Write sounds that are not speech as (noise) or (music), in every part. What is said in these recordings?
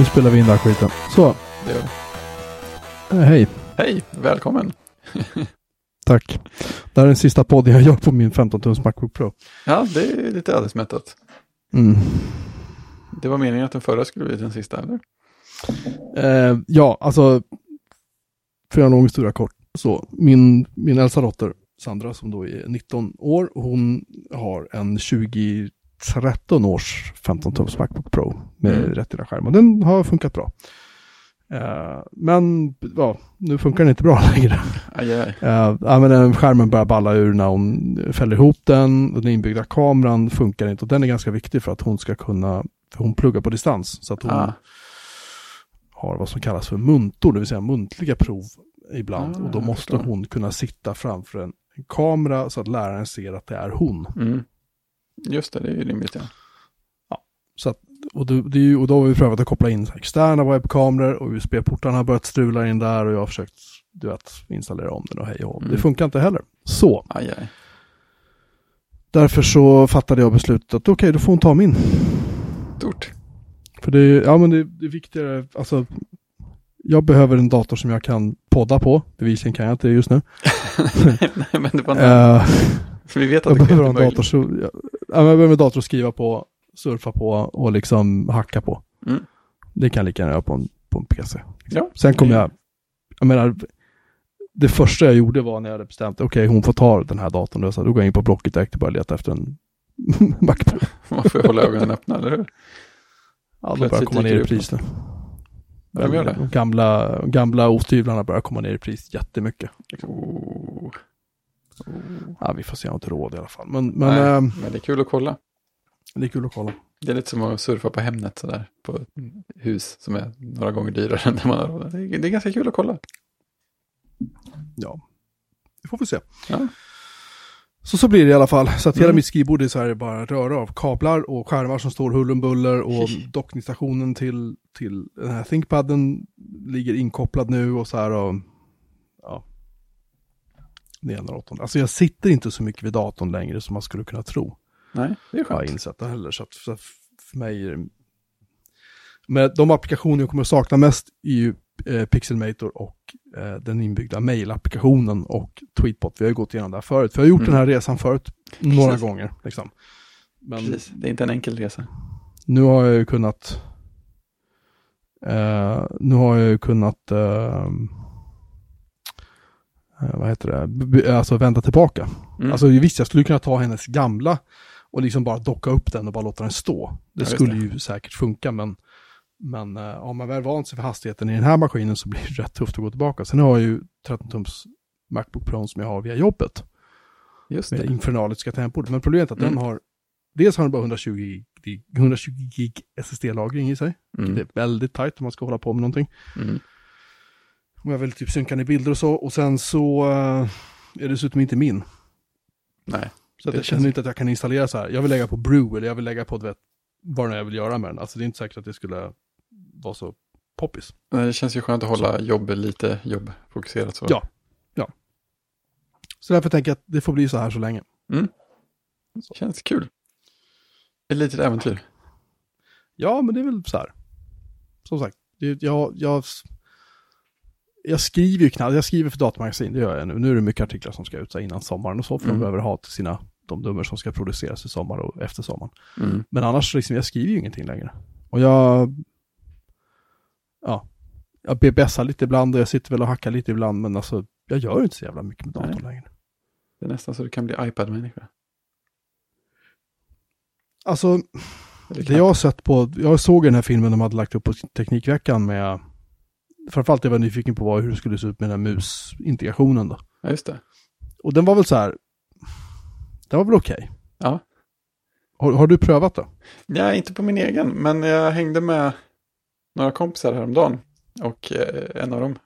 Nu spelar vi in den här skiten. Så, Det gör vi. eh, hej. Hej, välkommen. (laughs) Tack. Det här är den sista podden jag gör på min 15-tums Macbook Pro. Ja, det är lite ödesmättat. Mm. Det var meningen att den förra skulle bli den sista, eller? Eh, ja, alltså, för att göra en lång historia kort. Så, min, min äldsta dotter, Sandra, som då är 19 år, hon har en 2013 års 15-tums Macbook Pro med Mm. rätt skärm. Och den har funkat bra. Eh, men, ja, nu funkar den inte bra (laughs) längre. Aj, aj. Uh, men skärmen börjar balla ur när hon fäller ihop den. Och den inbyggda kameran funkar inte. Och den är ganska viktig för att hon ska kunna, för hon pluggar på distans. Så att hon Ah. har vad som kallas för muntor, det vill säga muntliga prov ibland. Ah, och då jag måste hon kunna sitta framför en, en kamera så att läraren ser att det är hon. Mm. Just det, det är ju rimligt, ja. Så att, och, det, det ju, och då har vi prövat att koppla in externa webbkameror och USB-portarna har börjat strula in där och jag har försökt du vet, installera om den och hej och. Mm. Det funkar inte heller. Så, Aj, aj. Därför så fattade jag beslutet att okej, då får hon ta min. Stort. För det, är- ja, men det, det är viktigare, alltså jag behöver en dator som jag kan podda på. Bevisligen kan jag inte det just nu. (laughs) Nej, men det var. (laughs) Eh, För vi vet att jag behöver en dator, så, ja, jag behöver dator att skriva på, surfa på och liksom hacka på. Mm. Det kan jag lika gärna göra på en, på en PC. Ja, Sen kommer jag, jag menar, det första jag gjorde var när jag hade bestämt, okej hon får ta den här datorn. Då, så då går jag in på Blocket direkt och börjar leta efter en (laughs) Macbook. Man får ju hålla ögonen öppna, eller hur? Ja, de börjar komma ner i pris nu. De. De gamla, gamla osthyvlarna börjar komma ner i pris jättemycket. Oh. Ja, vi får se, jag har inte råd i alla fall. Men, men Nej, ehm, men det är kul att kolla. det är kul att kolla. Det är lite som att surfa på Hemnet sådär, på ett hus som är några gånger dyrare (laughs) än det man har råd. Det är, det är ganska kul att kolla. Ja, det får vi se. Ja. Så så blir det i alla fall. Så att hela Mm. mitt skrivbord är så här bara röra av kablar och skärmar som står huller om buller och (laughs) dockningsstationen till, till den här ThinkPaden ligger inkopplad nu och så här och ja. Det ena åttonde. Alltså jag sitter inte så mycket vid datorn längre som man skulle kunna tro. Nej, det är har jag skönt. insett det heller. Så att så att för mig är det... Men de applikationer jag kommer att sakna mest är ju eh, Pixelmator och eh, den inbyggda mail-applikationen och Tweetbot. Vi har ju gått igenom det här förut. Vi har gjort Mm. den här resan förut några Precis. gånger. Liksom. Men Precis, det är inte en enkel resa. nu har jag ju kunnat... Eh, nu har jag ju kunnat... Eh, vad heter det? Alltså vända tillbaka. Mm. Alltså visst, jag skulle kunna ta hennes gamla och liksom bara docka upp den och bara låta den stå. Det just skulle det. ju säkert funka, men, men eh, om man väl vant sig för hastigheten i den här maskinen så blir det (laughs) rätt tufft att gå tillbaka. Sen har jag ju 13-tums Macbook Pro som jag har via jobbet Just med det. infernaliska tempot. Men problemet är att Mm. den har, dels har den bara 120 gig, 120 gig SSD-lagring i sig. Mm. Det är väldigt tajt om man ska hålla på med någonting. Mm. Om jag vill typ synka ner bilder och så. Och sen så eh, är det dessutom inte min. Nej, Så att jag känner inte att jag kan installera så här. Jag vill lägga på Brew eller jag vill lägga på vet, vad jag vill göra med den. Alltså det är inte säkert att det skulle vara så poppis. Nej, det känns ju skönt att hålla jobb lite jobbfokuserat så. Ja. Så därför tänker jag att det får bli så här så länge. Känns kul. Ett litet äventyr. Ja, men det är väl så här. Som sagt, jag, jag, jag skriver ju knappt, jag skriver för datamagasin, det gör jag nu. Nu är det mycket artiklar som ska ut innan sommaren och så, för Mm. de behöver ha till sina, de nummer som ska produceras i sommar och efter sommaren. Mm. Men annars, liksom, jag skriver ju ingenting längre. Och jag, ja, jag BBSar lite ibland och jag sitter väl och hackar lite ibland, men alltså, jag gör inte så jävla mycket med datorn längre. Det är nästan så du kan bli iPad-människa. Alltså, det knappt. jag har sett på, jag såg den här filmen de hade lagt upp på Teknikveckan med, framförallt jag var nyfiken på var hur det skulle se ut med den här musintegrationen då. Ja, just det. Och den var väl så här, den var väl okej. Ja. Har, har du prövat det? Nej, inte på min egen, men jag hängde med några kompisar häromdagen. Och eh, en av dem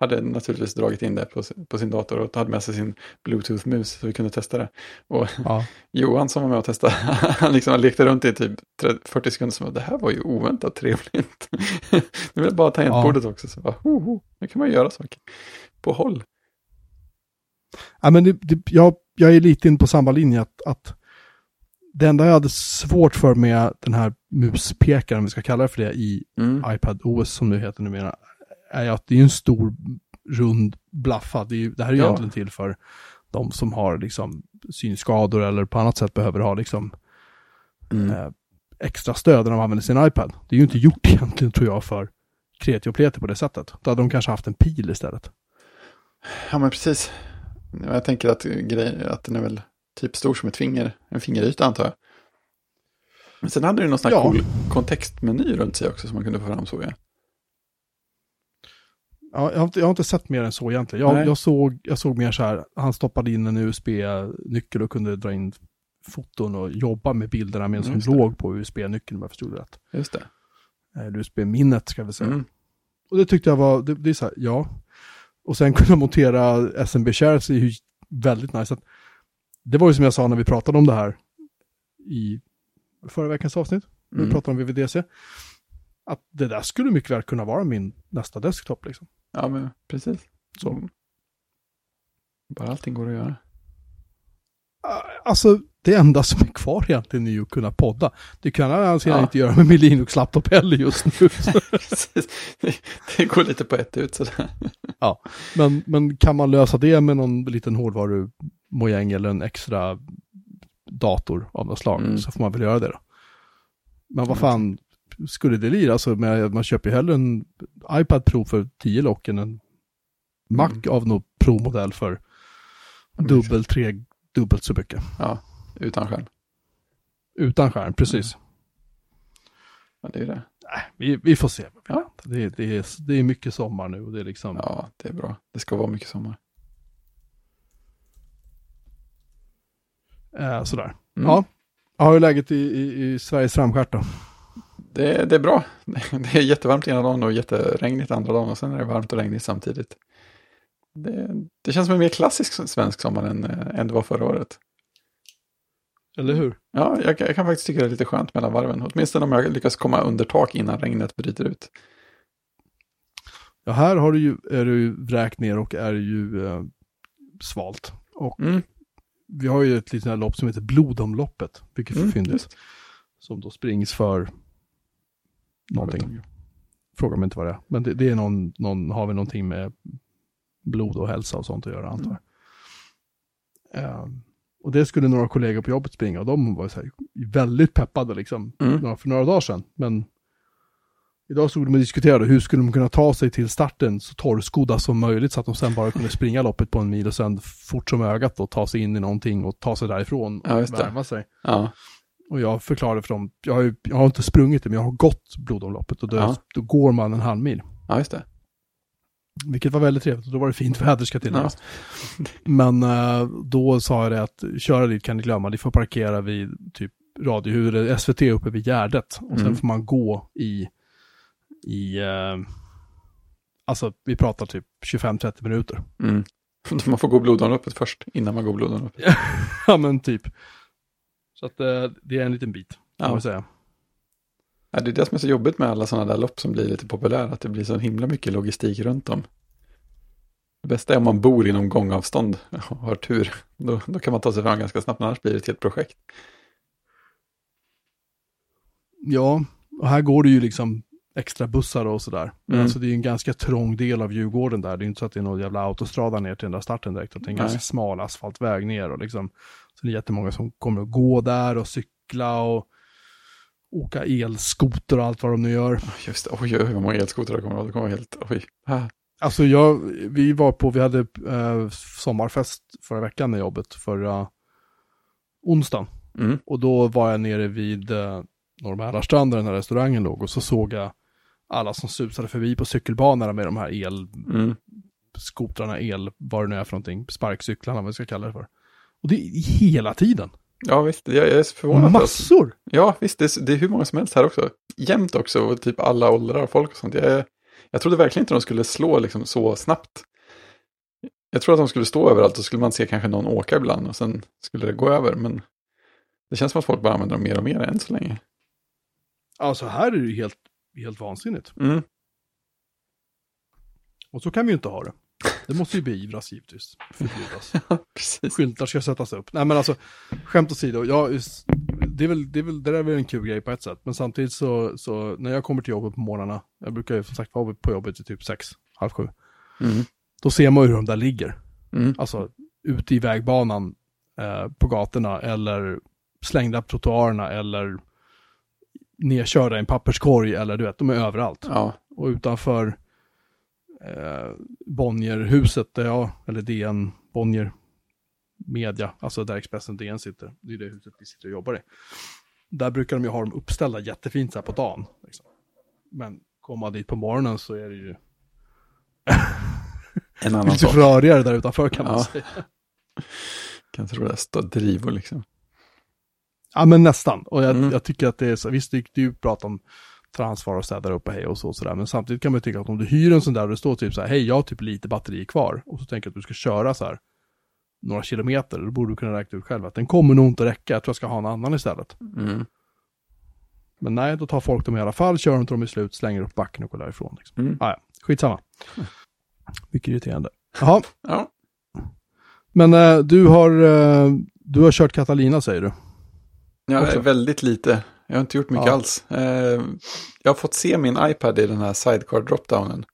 hade naturligtvis dragit in det på, sin- på sin dator och hade med sig sin Bluetooth-mus så vi kunde testa det. Och Ja. (laughs) Johan som var med och testade, (laughs) han liksom lekte runt i typ 30, 40 sekunder som det här var ju oväntat trevligt. (laughs) nu vill jag bara tangentbordet också, så bara, ho, ho, nu kan man göra saker på håll. Ja, men det, det, jag, jag är lite in på samma linje att, att det enda jag hade svårt för med den här muspekaren, om vi ska kalla det för det, i Mm. iPad OS som nu heter numera, är ju att det är en stor rund blaffa. Det, är, det här är ju Ja. egentligen till för de som har liksom synskador eller på annat sätt behöver ha liksom Mm. eh, extra stöd när de använder sin iPad. Det är ju inte gjort (laughs) egentligen tror jag för kreti och pleti på det sättet. Då hade de kanske haft en pil istället. Ja, men precis. Jag tänker att, grej, att den är väl typ stor som ett finger, en fingeryta antar jag. Men sen hade den någon sån här Ja. cool kontextmeny runt sig också som man kunde få fram såg jag. Ja, jag, har inte, jag har inte sett mer än så egentligen. Jag, jag, såg, jag såg mer så här, han stoppade in en USB-nyckel och kunde dra in foton och jobba med bilderna med en som låg på USB-nyckeln om jag förstod det rätt. Just det. Eh, USB-minnet ska vi säga. Mm. Och det tyckte jag var, det, det är så här, ja. Och sen kunna montera SMB shares är ju väldigt nice. Det var ju som jag sa när vi pratade om det här i förra veckans avsnitt. när Vi Mm. pratade om VVDC. Att det där skulle mycket väl kunna vara min nästa desktop liksom. Ja, men precis. Så. Mm. Bara allting går att göra. Ah, Alltså, det enda som är kvar egentligen är ju att kunna podda. Det kan jag alltså Ja. inte göra med min Linux-laptop heller just nu. (laughs) Det, går lite på ett ut sådär. men, men kan man lösa det med någon liten hårdvaru-mojäng eller en extra dator av något slag Mm. så får man väl göra det då. Men vad Ja, fan skulle det bli? Alltså, man köper ju hellre en iPad Pro för 10 lock än en Mac Mm. av någon Pro-modell för dubbelt, tre, dubbelt så mycket. Ja, utan skärm. Utan skärm, precis. Ja, det är det. Nej, vi, vi får se. Ja. Det, det, är, det är mycket sommar nu och det är liksom... Ja, det är bra. Det ska vara mycket sommar. Eh, sådär. Mm. Ja. Ja, hur är läget i, i, i Sveriges framstjärt då? Det, det är bra. (laughs) Det är jättevarmt ena dagen och jätteregnigt andra dagen och sen är det varmt och regnigt samtidigt. Det, det känns som en mer klassisk svensk sommar än, eh, än det var förra året. Eller hur? Ja, jag, jag kan faktiskt tycka det är lite skönt mellan varven. Åtminstone om jag lyckas komma under tak innan regnet bryter ut. Ja, här har du ju, är det ju vräkt ner och är ju eh, svalt. Och Mm. vi har ju ett litet här lopp som heter Blodomloppet, vilket är Mm, fyndigt. Som då springs för någonting. Fråga mig inte vad det är. Men det, det är någon, någon, har vi någonting med blod och hälsa och sånt att göra antar jag. Ehm, och det skulle några kollegor på jobbet springa och de var så här, väldigt peppade liksom Mm. några- för några dagar sedan. Men idag stod de och diskuterade hur skulle de kunna ta sig till starten så torrskodda som möjligt så att de sen bara kunde springa loppet på en mil och sen fort som ögat och ta sig in i någonting och ta sig därifrån och Ja, värma sig. Ja, Och jag förklarade för dem, jag har, ju, jag har inte sprungit det men jag har gått blodomloppet och då, Ja. då går man en halv mil. ja, just det. Vilket var väldigt trevligt och då var det fint väder ska Ja. tilläggas. Men eh, då sa jag det att köra dit kan ni glömma, ni får parkera vid typ radiohuset, SVT uppe vid Gärdet. Och sen Mm. får man gå i, i eh, alltså vi pratar typ 25-30 minuter. Mm. (laughs) Man får gå blodomloppet först innan man går blodomloppet. (laughs) ja men typ. Så att eh, det är en liten bit, kan Ja. man säga. Ja, det är det som är så jobbigt med alla sådana där lopp som blir lite populära, att det blir så himla mycket logistik runt dem. Det bästa är om man bor inom gångavstånd och har tur. Då, då kan man ta sig fram ganska snabbt, annars blir det ett helt projekt. Ja, och här går det ju liksom extra bussar och sådär. Men Mm. alltså det är en ganska trång del av Djurgården där. Det är ju inte så att det är någon jävla autostrada ner till den där starten direkt. utan Det är en Nej. ganska smal asfaltväg ner och liksom. Det är jättemånga som kommer att gå där och cykla och åka elskoter och allt vad de nu gör. Just det, oj, oj, vad många elskotrar det kommer att Det kommer vara helt, oj. Ah. Alltså jag, vi var på, vi hade eh, sommarfest förra veckan med jobbet, förra onsdagen. Mm. Och då var jag nere vid eh, Norr Mälarstrand där den här restaurangen låg och så såg jag alla som susade förbi på cykelbanorna med de här Mm. elskotrarna, el, vad det nu är för någonting, sparkcyklarna, vad vi ska kalla det för. Och det är hela tiden. Ja, visst, jag, är förvånad. Massor! Ja, visst, det är, det är hur många som helst här också. Jämt också, och typ alla åldrar och folk och sånt. Jag, jag trodde verkligen inte de skulle slå liksom så snabbt. Jag tror att de skulle stå överallt och skulle man se kanske någon åka ibland och sen skulle det gå över. Men det känns som att folk bara använder dem mer och mer än så länge. Alltså här är det ju helt, helt vansinnigt. Mm. Och så kan vi ju inte ha det. Det måste ju beivras givetvis, förbjudas. (laughs) Precis. skyltar ska sättas upp. Nej men alltså, skämt åsido, jag, det, är väl, det, är väl, det där är väl en kul grej på ett sätt. Men samtidigt så, så när jag kommer till jobbet på morgnarna, jag brukar ju som sagt vara på jobbet till typ sex, halv sju. Mm. Då ser man ju hur de där ligger. Mm. Alltså ute i vägbanan eh, på gatorna eller slängda på trottoarerna eller nedkörda i en papperskorg eller du vet, de är överallt. Ja. Och utanför eh, Bonnierhuset, där jag, eller DN, Bonnier Media, alltså där Expressen DN sitter, det är det huset vi sitter och jobbar i. Där brukar de ju ha dem uppställda jättefint så här på dagen. Liksom. Men komma dit på morgonen så är det ju En annan lite rörigare där utanför kan man Ja. säga. Kan tro det. Stå drivor liksom. Ja men nästan. Och jag, Mm. jag tycker att det är så, visst det är ju prat om ta ansvar och städa upp och hej och så och sådär. Men samtidigt kan man tycka att om du hyr en sån där och det står typ så här, hej jag har typ lite batteri kvar. Och så tänker att du ska köra så här några kilometer. Då borde du kunna räkna ut själv att den kommer nog inte räcka. Jag tror jag ska ha en annan istället. Mm. Men nej, då tar folk dem i alla fall, kör dem till de är slut, slänger upp backen och går därifrån. Liksom. Mm. Ah, ja, skitsamma. Mycket irriterande. Jaha, Ja. men eh, du har, eh, du har kört Catalina säger du? Ja, väldigt lite. Jag har inte gjort mycket Ja. alls. Eh, jag har fått se min iPad i den här sidecar dropdownen.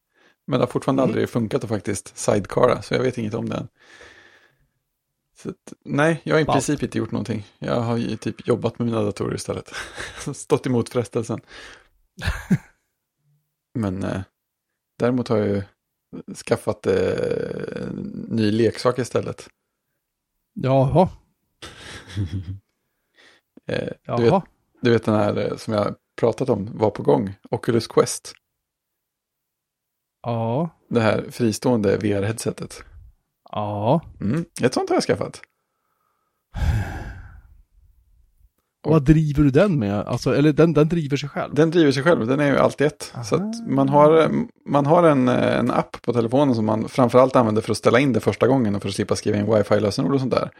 Men det har fortfarande Mm. aldrig funkat att faktiskt sidecara, så jag vet inget om den. Så nej, jag har i Ballt. princip inte gjort någonting. Jag har ju typ jobbat med mina datorer istället. (laughs) Stått emot frestelsen. (laughs) Men eh, däremot har jag ju skaffat eh, ny leksak istället. Jaha, (laughs) Eh, du, jaha. vet, du vet den här eh, som jag pratat om var på gång, Oculus Quest. Ja, Det här fristående VR-headsetet. ja. Mm, ett sånt har jag skaffat. Och vad driver du den med? Alltså, eller den, den driver sig själv? Den driver sig själv, den är ju allt i ett. Så att man har, man har en, eh, en app på telefonen som man framförallt använder för att ställa in det första gången och för att slippa skriva in wifi-lösenord och sånt där.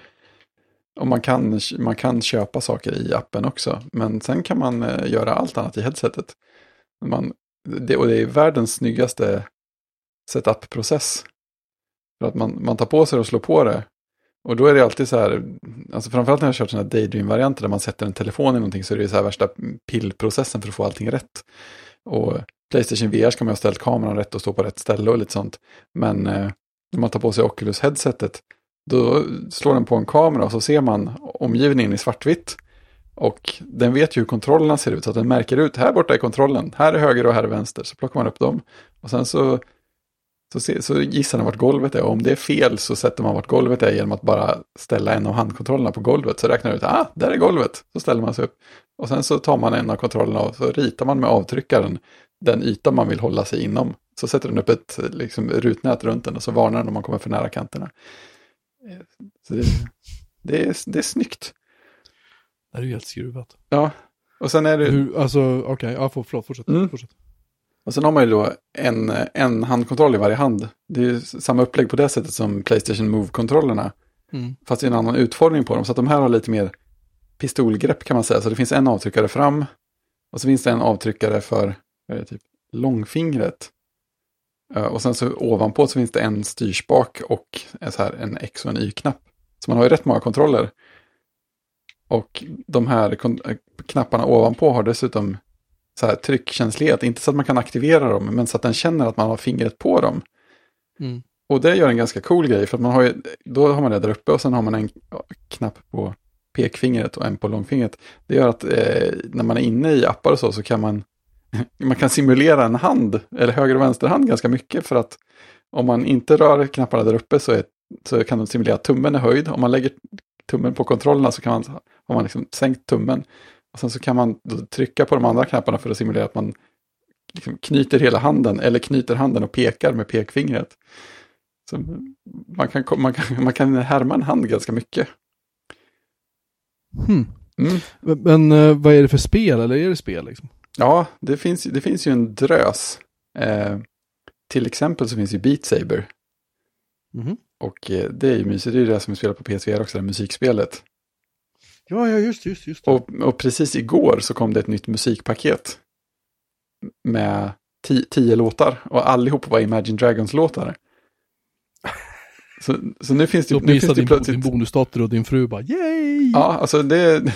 Och man kan, man kan köpa saker i appen också, men sen kan man eh, göra allt annat i headsetet. Man, det, och det är världens snyggaste setup-process. För att man, man tar på sig det och slår på det. Och då är det alltid så här, alltså framförallt när jag har kört sådana här Daydream-varianter där man sätter en telefon i någonting så är det så här värsta pillprocessen för att få allting rätt. Och Playstation VR ska man ha ställt kameran rätt och stå på rätt ställe och lite sånt. Men eh, när man tar på sig Oculus-headsetet då slår den på en kamera och så ser man omgivningen i svartvitt. Och den vet ju hur kontrollerna ser ut så att den märker ut, här borta är kontrollen, här är höger och här är vänster. Så plockar man upp dem. Och sen så så, se, så gissar den vart golvet är och om det är fel så sätter man vart golvet är genom att bara ställa en av handkontrollerna på golvet. Så räknar den ut, ah, där är golvet. Så ställer man sig upp. Och sen så tar man en av kontrollerna och så ritar man med avtryckaren den yta man vill hålla sig inom. Så sätter den upp ett liksom, rutnät runt den och så varnar den om man kommer för nära kanterna. Så det, det, är, det är snyggt. Det är ju helt skruvat. Ja, och sen är det... Hur, alltså, okej, ja, för- förlåt, fortsätt. Mm. fortsätt. Och sen har man ju då en, en handkontroll i varje hand. Det är ju samma upplägg på det sättet som Playstation Move-kontrollerna. Mm. Fast det är en annan utformning på dem. Så att de här har lite mer pistolgrepp kan man säga. Så det finns en avtryckare fram. Och så finns det en avtryckare för typ, långfingret. Eh, Och sen så ovanpå så finns det en styrspak och en, så här, en X och en Y-knapp. Så man har ju rätt många kontroller. Och de här eh, knapparna ovanpå har dessutom så här tryckkänslighet. Inte så att man kan aktivera dem, men så att den känner att man har fingret på dem. Mm. Och det gör en ganska cool grej, för att man har ju, då har man det där uppe och sen har man en knapp på pekfingret och en på långfingret. Det gör att eh, när man är inne i appar och så, så kan man, man kan simulera en hand, eller höger och vänster hand ganska mycket, för att om man inte rör knapparna där uppe så, är, så kan de simulera tummen är höjd. Om man lägger tummen på kontrollerna så kan man, har man liksom sänkt tummen. Och sen så kan man trycka på de andra knapparna för att simulera att man liksom knyter hela handen, eller knyter handen och pekar med pekfingret. Så man, kan, man, kan, man kan härma en hand ganska mycket. Hmm. Mm. Men, men eh, vad är det för spel, eller är det spel liksom? Ja, det finns, det finns ju en drös. Eh, till exempel så finns ju Beat Saber. Mhm. Och eh, det är ju mysigt, det är ju det som vi spelar på PSVR också, det här musikspelet. Ja, ja, just, just, just. Och, och precis igår så kom det ett nytt musikpaket. Med ti, tio låtar. Och allihop var Imagine Dragons-låtar. Så, så nu finns det, Så nu finns det plötsligt... din bonusdotter och din fru bara yay! Ja, alltså det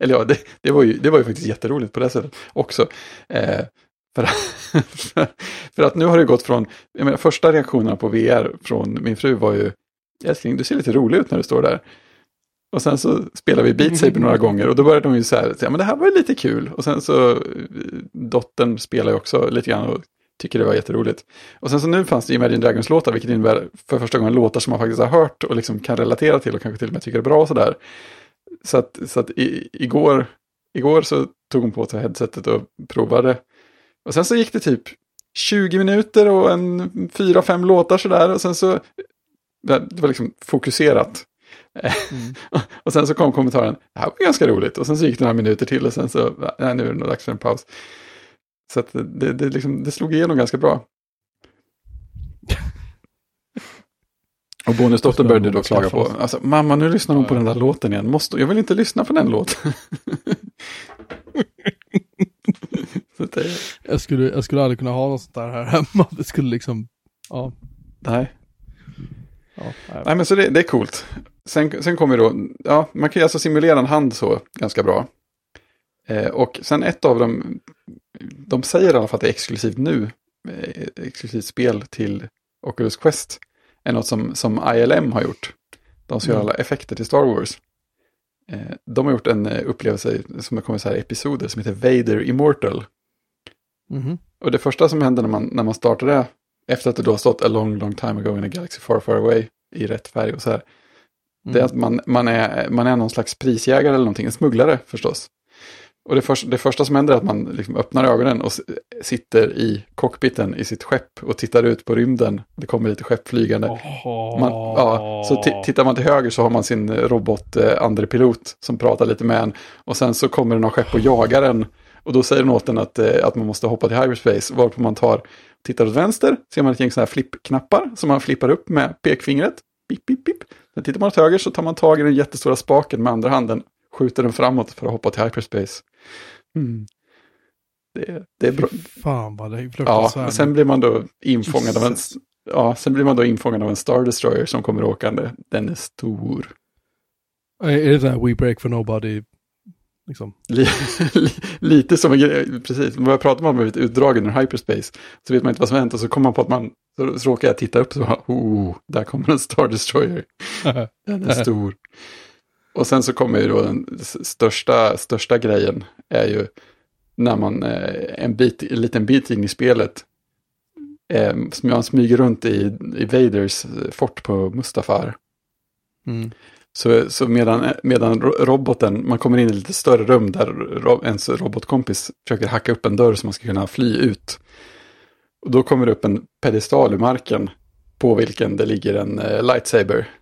eller ja, det, det, var ju, det var ju faktiskt jätteroligt på det sättet också. Eh, för, för, (laughs) för, att nu har det gått från, jag menar, första reaktionerna på VR från min fru var ju, älskling, du ser lite rolig ut när du står där. Och sen så spelade vi Beat Saber några gånger och då började de ju så här, ja men det här var ju lite kul. Och sen så, eh, dottern spelar ju också lite grann och tycker det var jätteroligt. Och sen så nu fanns det Imagine Dragons-låtar, vilket innebär för första gången låtar som man faktiskt har hört och liksom kan relatera till och kanske till och med tycker är bra och sådär. Så att, så att i, igår, igår så tog hon på sig headsetet och provade. Och sen så gick det typ 20 minuter och en fyra, fem låtar sådär och sen så, det var liksom fokuserat. Mm. (laughs) och sen så kom kommentaren, det här var ganska roligt. Och sen så gick det några minuter till och sen så, nej, nu är det nog dags för en paus. Så att det, det, liksom, det slog igenom ganska bra. Och bonusdottern började då klaga på, alltså, mamma nu lyssnar hon på den där låten igen, Måste, jag vill inte lyssna på den låten. (laughs) jag, skulle, jag skulle aldrig kunna ha något sånt där här hemma, det skulle liksom, ja. Nej. Ja, nej. nej men så det, det, är coolt. Sen, sen kommer då, ja, man kan ju alltså simulera en hand så ganska bra. Eh, och sen ett av dem, de säger i alla fall att det är exklusivt nu, eh, exklusivt spel till Oculus Quest, är något som, som ILM har gjort. De som mm. gör alla effekter till Star Wars. Eh, de har gjort en eh, upplevelse som har kommit så här episoder som heter Vader Immortal. Mm. Och det första som händer när man, när man startar det, efter att det då har stått a long, long time ago in a galaxy far, far away i rätt färg och så här. Mm. Det är att man, man, är, man är någon slags prisjägare eller någonting, en smugglare förstås. Och det, för, det första som händer är att man liksom öppnar ögonen och sitter i cockpiten i sitt skepp och tittar ut på rymden. Det kommer lite skepp flygande. Man, ja, så tittar man till höger så har man sin robot eh, andre pilot som pratar lite med en. Och sen så kommer det några skepp och jagar en. Och då säger den åt en att, eh, att man måste hoppa till hyperspace. Varpå man tar, tittar åt vänster, ser man ett gäng sådana här flippknappar som man flippar upp med pekfingret. Pip, pip, pip. Sen tittar man åt höger så tar man tag i den jättestora spaken med andra handen. Skjuter den framåt för att hoppa till hyperspace. Mm. Det, det är bra. Fan vad det är Ja, sen blir man då infångad av en, ja, sen blir man då infångad av en Star Destroyer som kommer åkande. Den är stor. Är det där We Break for Nobody? Liksom? (laughs) Lite som en grej, precis. När jag pratar om att man blivit utdragen ur hyperspace så vet man inte vad som hänt och så kommer man på att man, så, så råkar jag titta upp så, oh, där kommer en Star Destroyer. (laughs) Den är stor. Och sen så kommer ju då den största, största grejen är ju när man eh, en, bit, en liten bit in i spelet eh, man smyger runt i, i Vaders eh, fort på Mustafar. Mm. Så, så medan, medan roboten, man kommer in i lite större rum där ens robotkompis försöker hacka upp en dörr så man ska kunna fly ut. Och då kommer det upp en pedestal i marken på vilken det ligger en lightsaber.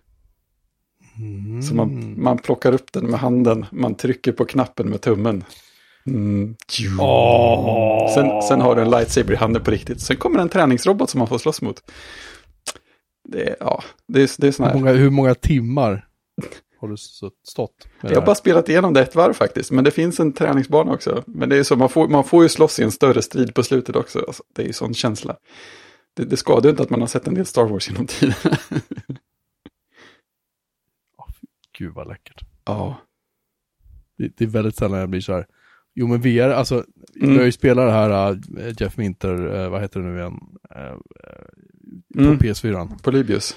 Mm. Så man, man plockar upp den med handen, man trycker på knappen med tummen. Mm. Oh. Sen, sen har du en lightsaber i handen på riktigt. Sen kommer en träningsrobot som man får slåss mot. Det är, ja, det är, det är hur, många, hur många timmar har du stått? Jag har bara spelat igenom det ett varv faktiskt, men det finns en träningsbana också. Men det är så, man får, man får ju slåss i en större strid på slutet också. Alltså, det är ju sån känsla. Det, det skadar ju inte att man har sett en del Star Wars genom tiden. (laughs) Gud vad läckert. Ja. Det, det, är väldigt sällan jag blir så här. Jo men VR, alltså, mm. jag spelat det här uh, Jeff Minter, uh, vad heter det nu igen? Uh, på mm. PS4. Polybius.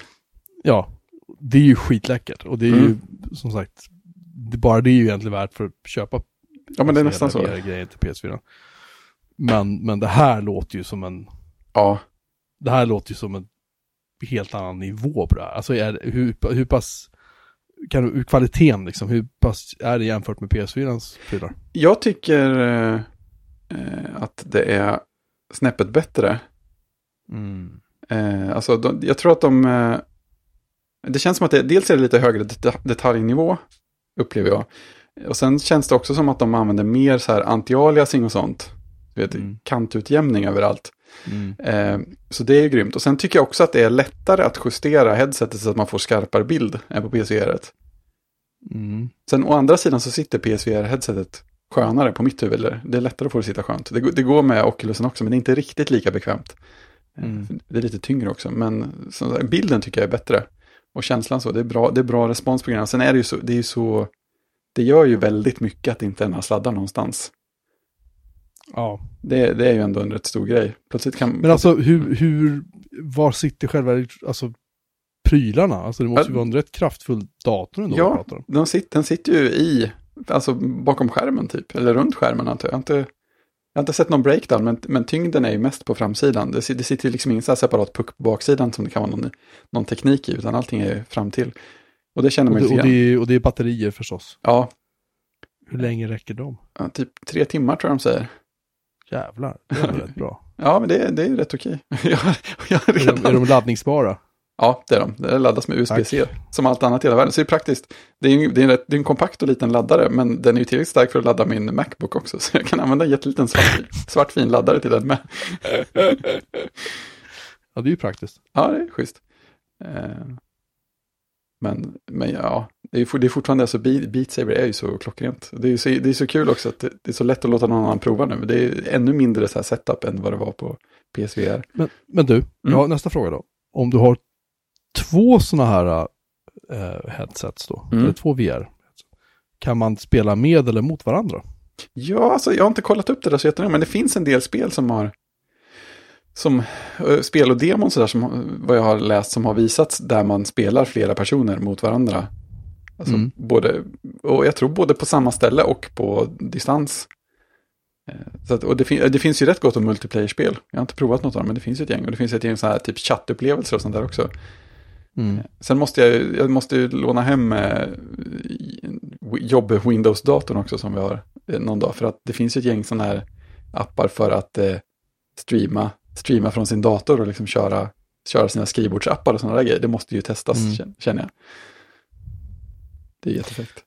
Ja, det är ju skitläckert. Och det är mm. ju, som sagt, det, bara det är ju egentligen värt för att köpa Ja men det är nästan så. grejer till PS4. Men, men det här låter ju som en... Ja. Det här låter ju som en helt annan nivå på det här. Alltså är, hur, hur pass kan, kvaliteten liksom, hur pass är det jämfört med PS4-ans prylar? Jag tycker eh, att det är snäppet bättre. Mm. Eh, alltså, de, jag tror att de, eh, det känns som att det, dels är det lite högre det, detaljnivå, upplever jag. Och sen känns det också som att de använder mer så här anti-aliasing och sånt. Du vet, mm. kantutjämning överallt. Mm. Eh, så det är grymt. Och sen tycker jag också att det är lättare att justera headsetet så att man får skarpare bild än på PSVR. Mm. Sen å andra sidan så sitter PSVR-headsetet skönare på mitt huvud. Det är lättare att få det sitta skönt. Det, det går med Oculusen också, men det är inte riktigt lika bekvämt. Eh, mm. Det är lite tyngre också, men så, bilden tycker jag är bättre. Och känslan så, det är bra, det är bra respons på grejerna. Sen är det ju så, det är ju så det gör ju väldigt mycket att det inte några sladdar någonstans. Ja. Det, det är ju ändå en rätt stor grej. Plötsligt kan... Men alltså hur, hur, var sitter själva, alltså prylarna? Alltså det måste ju vara en rätt kraftfull dator ändå. Ja, pratar om. den sitter, den sitter ju i, alltså bakom skärmen typ, eller runt skärmen antar jag. Jag har inte, jag har inte sett någon breakdown, men, men tyngden är ju mest på framsidan. Det, det sitter liksom ingen separat puck på baksidan som det kan vara någon, någon teknik i, utan allting är fram till. Och det känner Och man lite och, grann. det, är- och det är batterier förstås. Ja, Hur länge räcker de? ja, typ tre timmar tror jag de säger. Jävlar, det är rätt bra. (laughs) Ja, men det, det är ju rätt okej. (laughs) jag, jag har Är de, redan... är de laddningsbara? Ja, det är de. Det laddas med USB-C. Som allt annat i hela världen. Så det är praktiskt. Det är, ju- det, är en, det är en kompakt och liten laddare, men den är ju tillräckligt stark för att ladda min Macbook också. (laughs) Så jag kan använda en jätteliten svart, svart fin laddare till den med. Ja, det är ju praktiskt. Ja, det är schysst. Eh, Men, men ja, det är, det är fortfarande, alltså Beat Saber är ju så klockrent. Det är, så, det är så kul också att det, det är så lätt att låta någon annan prova nu. Det är ännu mindre så här setup än vad det var på PSVR. Men, men du, ja, nästa fråga då. Om du har två sådana här eh, headsets då, Mm. eller två VR, kan man spela med eller mot varandra? Ja, alltså jag har inte kollat upp det där så jättenoga, men det finns en del spel som har som eh, spel och demon sådär som vad jag har läst som har visats där man spelar flera personer mot varandra. Alltså Mm. både, och jag tror både på samma ställe och på distans. Eh, Så att, och det, fin- det finns ju rätt gott om multiplayer-spel. Jag har inte provat något av dem, men det finns ju ett gäng. Och det finns ett gäng så här typ chattupplevelser och sånt där också. Mm. Sen måste jag, jag måste ju låna hem eh, jobb-Windows-datorn också som vi har eh, någon dag. För att det finns ju ett gäng sådana här appar för att eh, streama, streama från sin dator och liksom köra, köra sina skrivbordsappar och sådana där grejer. Det måste ju testas, Mm. kän- känner jag. Det är jättefräckt.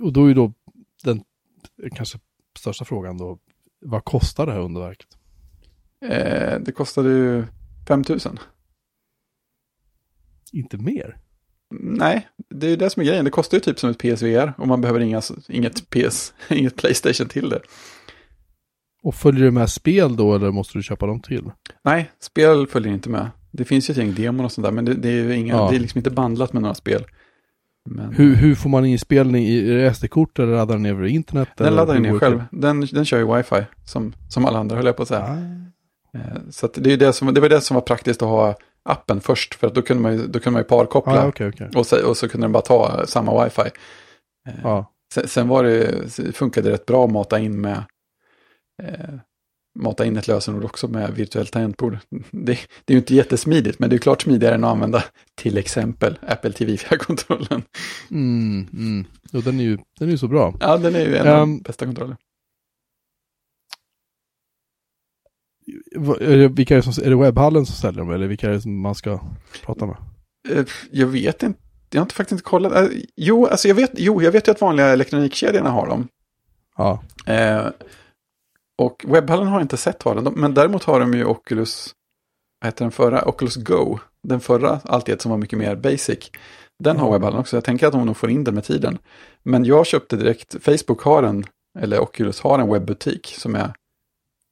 Och då är ju då den kanske största frågan då, vad kostar det här underverket? Eh, det kostade ju 5 000. Inte mer? Nej, det är ju det som är grejen. Det kostar ju typ som ett PSVR och man behöver inga, inget, PS, (laughs) inget Playstation till det. Och följer det med spel då eller måste du köpa dem till? Nej, spel följer inte med. Det finns ju ett gäng demon och sånt där, men det, det är ju inga, Ja. det är liksom inte bandlat med några spel. Men Hur, hur får man inspelning i är det SD-kort eller laddar den ner över internet? den eller laddar ner själv. Den, den kör ju wifi, som, som alla andra höll jag på att säga. Ah. Eh, Så att det, är det, som, det var det som var praktiskt att ha appen först, för att då kunde man ju, då kunde man ju parkoppla. Ah, okej, okej. och, så, och så kunde den bara ta samma wifi. Eh, Ja. Sen, sen var det, funkade det rätt bra att mata in med eh, mata in ett lösenord också med virtuellt tangentbord. Det, det är ju inte jättesmidigt, men det är klart smidigare än att använda till exempel Apple TV-kontrollen. Mm, mm. Jo, den är ju den är ju så bra. Ja, den är ju en av Ehm, de bästa kontrollerna. Vad- Är det, vilka är, det som, är det webbhallen som säljer dem eller vilka är det som man ska prata med? Eh, Jag vet inte, jag har inte faktiskt inte kollat. Eh, Jo, alltså jag vet, jo, jag vet ju att vanliga elektronikkedjorna har dem. Ja, Eh, och webbhallen har jag inte sett ha den, De- men däremot har de ju Oculus, vad heter den förra? Oculus Go. Den förra, alltid som var mycket mer basic. Den har Ja. webbhallen också, jag tänker att de nog får in den med tiden. Men jag köpte direkt, Facebook har en, eller Oculus har en webbutik som är,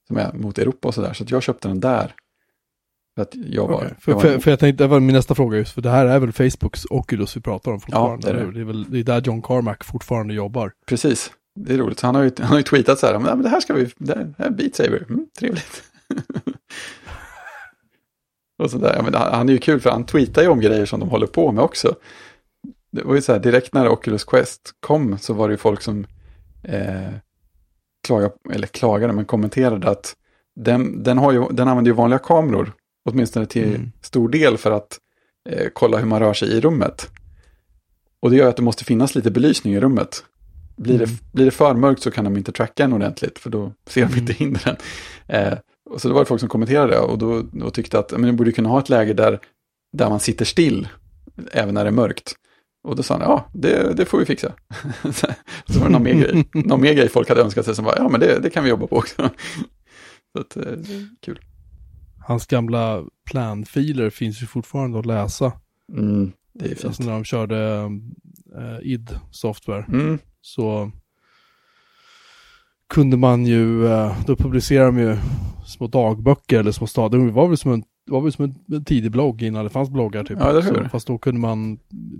som är mot Europa och sådär, så att jag köpte den där. För att jag var, jag För, var för, för jag tänkte, det var min nästa fråga just, för det här är väl Facebooks Oculus vi pratar om fortfarande? det är det. det är väl det är där John Carmack fortfarande jobbar. Precis, det är roligt. Han har ju, han har ju tweetat så här, men det här ska vi, det här är Beat Saber, mm, trevligt. (laughs) och så där, ja, men han han är ju kul för han tweetar ju om grejer som de håller på med också. Det var ju så här, direkt när Oculus Quest kom så var det ju folk som eh, klagade, eller klagade, men kommenterade att den, den, har ju, den använder ju vanliga kameror, åtminstone till Mm. stor del för att eh, kolla hur man rör sig i rummet. Och det gör att det måste finnas lite belysning i rummet. Blir, Mm. det, blir det för mörkt så kan de inte tracka en ordentligt, för då ser de inte hindren. Eh, och så det var det folk som kommenterade och då och tyckte att men, man borde kunna ha ett läge där, där man sitter still, även när det är mörkt. Och då sa han, ja, det, det får vi fixa. (laughs) så var det någon mer, grej, (laughs) någon mer grej folk hade önskat sig som var, ja men det, det kan vi jobba på också. (laughs) så att, eh, kul. Hans gamla planfiler finns ju fortfarande att läsa. Mm, det är fint. Alltså när de körde uh, id software. Mm, så kunde man ju, eh, då publicerade de ju små dagböcker eller små stad. Det var väl som en det var väl som en, tidig blogg innan det fanns bloggar typ. Ja, det så, fast då kunde man,